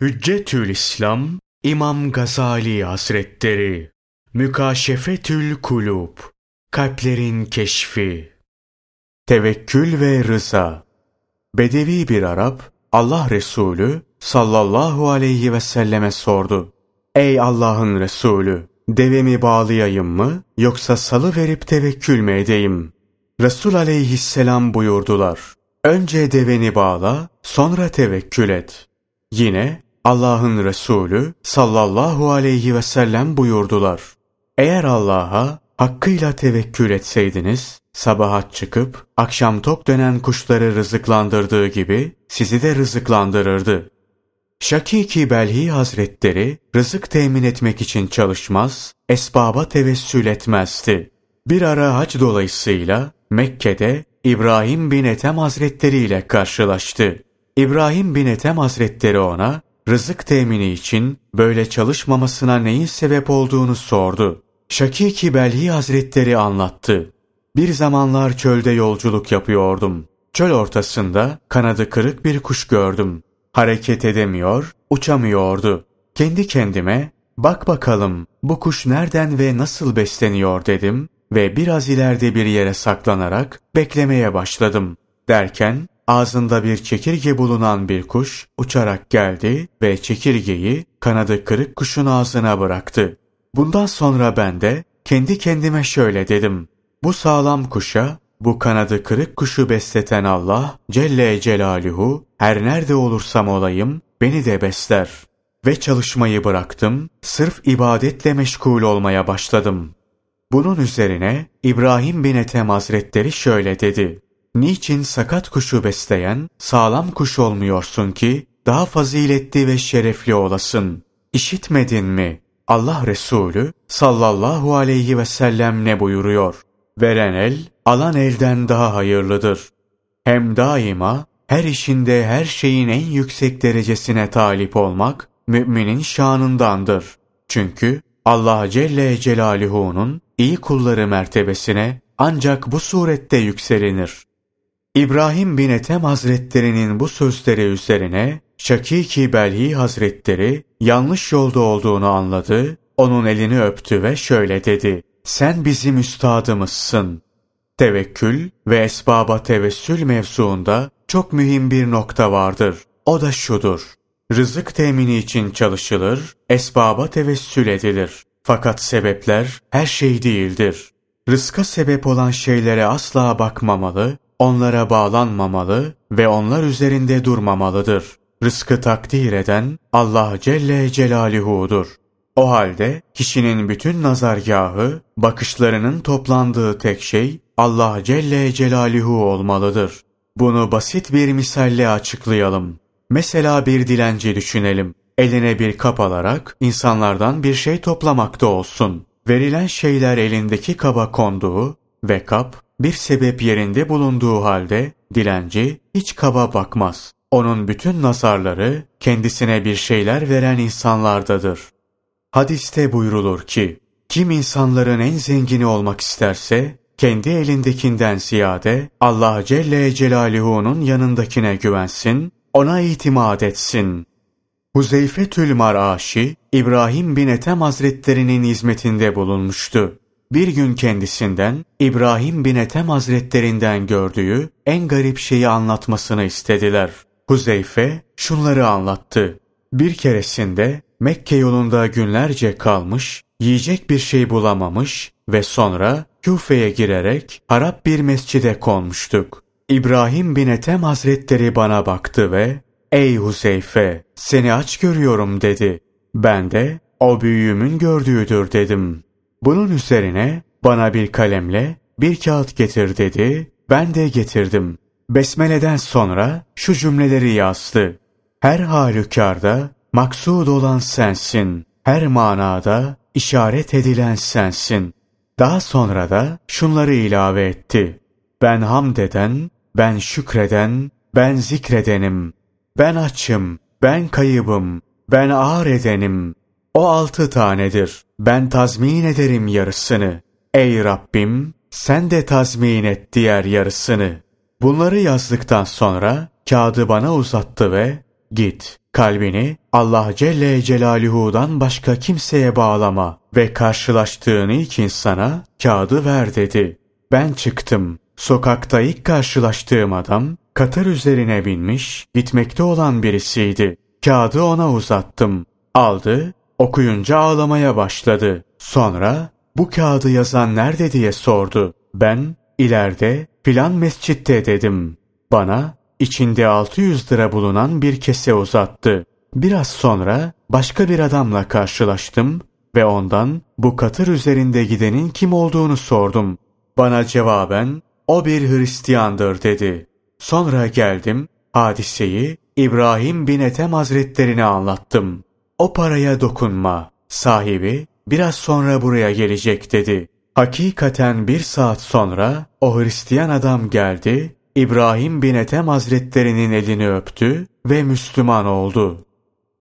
Hüccetül İslam İmam Gazali Hazretleri Mükaşefetül Kulub Kalplerin Keşfi Tevekkül ve Rıza Bedevi bir Arap Allah Resulü sallallahu aleyhi ve selleme sordu. Ey Allah'ın Resulü devemi bağlayayım mı yoksa salı verip tevekkül mü edeyim? Resul aleyhisselam buyurdular. Önce deveni bağla sonra tevekkül et. Yine Allah'ın Resulü sallallahu aleyhi ve sellem buyurdular. Eğer Allah'a hakkıyla tevekkül etseydiniz, sabahat çıkıp akşam tok dönen kuşları rızıklandırdığı gibi sizi de rızıklandırırdı. Şakiki Belhi Hazretleri rızık temin etmek için çalışmaz, esbaba tevessül etmezdi. Bir ara hac dolayısıyla Mekke'de İbrahim bin Ethem Hazretleri ile karşılaştı. İbrahim bin Ethem Hazretleri ona rızık temini için böyle çalışmamasına neyin sebep olduğunu sordu. Şakiki Belhi Hazretleri anlattı. Bir zamanlar çölde yolculuk yapıyordum. Çöl ortasında kanadı kırık bir kuş gördüm. Hareket edemiyor, uçamıyordu. Kendi kendime bak bakalım bu kuş nereden ve nasıl besleniyor dedim ve biraz ileride bir yere saklanarak beklemeye başladım. Derken Ağzında bir çekirge bulunan bir kuş uçarak geldi ve çekirgeyi kanadı kırık kuşun ağzına bıraktı. Bundan sonra ben de kendi kendime şöyle dedim. Bu sağlam kuşa, bu kanadı kırık kuşu besleten Allah Celle Celaluhu her nerede olursam olayım beni de besler. Ve çalışmayı bıraktım, sırf ibadetle meşgul olmaya başladım. Bunun üzerine İbrahim bin Ethem Hazretleri şöyle dedi. Niçin sakat kuşu besleyen sağlam kuş olmuyorsun ki daha faziletli ve şerefli olasın? İşitmedin mi? Allah Resulü sallallahu aleyhi ve sellem ne buyuruyor? Veren el, alan elden daha hayırlıdır. Hem daima her işinde her şeyin en yüksek derecesine talip olmak müminin şanındandır. Çünkü Allah Celle Celaluhu'nun iyi kulları mertebesine ancak bu surette yükselinir. İbrahim bin Ethem Hazretlerinin bu sözleri üzerine Şakiki Belhi Hazretleri yanlış yolda olduğunu anladı, onun elini öptü ve şöyle dedi. Sen bizim üstadımızsın. Tevekkül ve esbaba tevessül mevzuunda çok mühim bir nokta vardır. O da şudur. Rızık temini için çalışılır, esbaba tevessül edilir. Fakat sebepler her şey değildir. Rızka sebep olan şeylere asla bakmamalı, onlara bağlanmamalı ve onlar üzerinde durmamalıdır. Rızkı takdir eden Allah Celle Celaluhu'dur. O halde kişinin bütün nazargahı, bakışlarının toplandığı tek şey Allah Celle Celaluhu olmalıdır. Bunu basit bir misalle açıklayalım. Mesela bir dilenci düşünelim. Eline bir kap alarak insanlardan bir şey toplamakta olsun. Verilen şeyler elindeki kaba konduğu ve kap bir sebep yerinde bulunduğu halde dilenci hiç kaba bakmaz. Onun bütün nazarları kendisine bir şeyler veren insanlardadır. Hadiste buyrulur ki, kim insanların en zengini olmak isterse, kendi elindekinden ziyade Allah Celle Celaluhu'nun yanındakine güvensin, ona itimat etsin. Huzeyfe Tülmar Aşi, İbrahim bin Ethem Hazretlerinin hizmetinde bulunmuştu bir gün kendisinden İbrahim bin Ethem hazretlerinden gördüğü en garip şeyi anlatmasını istediler. Huzeyfe şunları anlattı. Bir keresinde Mekke yolunda günlerce kalmış, yiyecek bir şey bulamamış ve sonra Küfe'ye girerek harap bir mescide konmuştuk. İbrahim bin Ethem hazretleri bana baktı ve ''Ey Huzeyfe, seni aç görüyorum.'' dedi. Ben de ''O büyüğümün gördüğüdür.'' dedim. Bunun üzerine bana bir kalemle bir kağıt getir dedi. Ben de getirdim. Besmele'den sonra şu cümleleri yazdı. Her halükarda maksud olan sensin. Her manada işaret edilen sensin. Daha sonra da şunları ilave etti. Ben hamd eden, ben şükreden, ben zikredenim. Ben açım, ben kayıbım, ben ağır edenim. O altı tanedir. Ben tazmin ederim yarısını. Ey Rabbim sen de tazmin et diğer yarısını. Bunları yazdıktan sonra kağıdı bana uzattı ve git Kalbini Allah Celle Celaluhu'dan başka kimseye bağlama ve karşılaştığın ilk insana kağıdı ver dedi. Ben çıktım. Sokakta ilk karşılaştığım adam katır üzerine binmiş gitmekte olan birisiydi. Kağıdı ona uzattım. Aldı, okuyunca ağlamaya başladı. Sonra bu kağıdı yazan nerede diye sordu. Ben ileride filan mescitte dedim. Bana içinde 600 lira bulunan bir kese uzattı. Biraz sonra başka bir adamla karşılaştım ve ondan bu katır üzerinde gidenin kim olduğunu sordum. Bana cevaben o bir Hristiyandır dedi. Sonra geldim hadiseyi İbrahim bin Ethem hazretlerine anlattım. O paraya dokunma. Sahibi biraz sonra buraya gelecek dedi. Hakikaten bir saat sonra o Hristiyan adam geldi, İbrahim bin Ethem hazretlerinin elini öptü ve Müslüman oldu.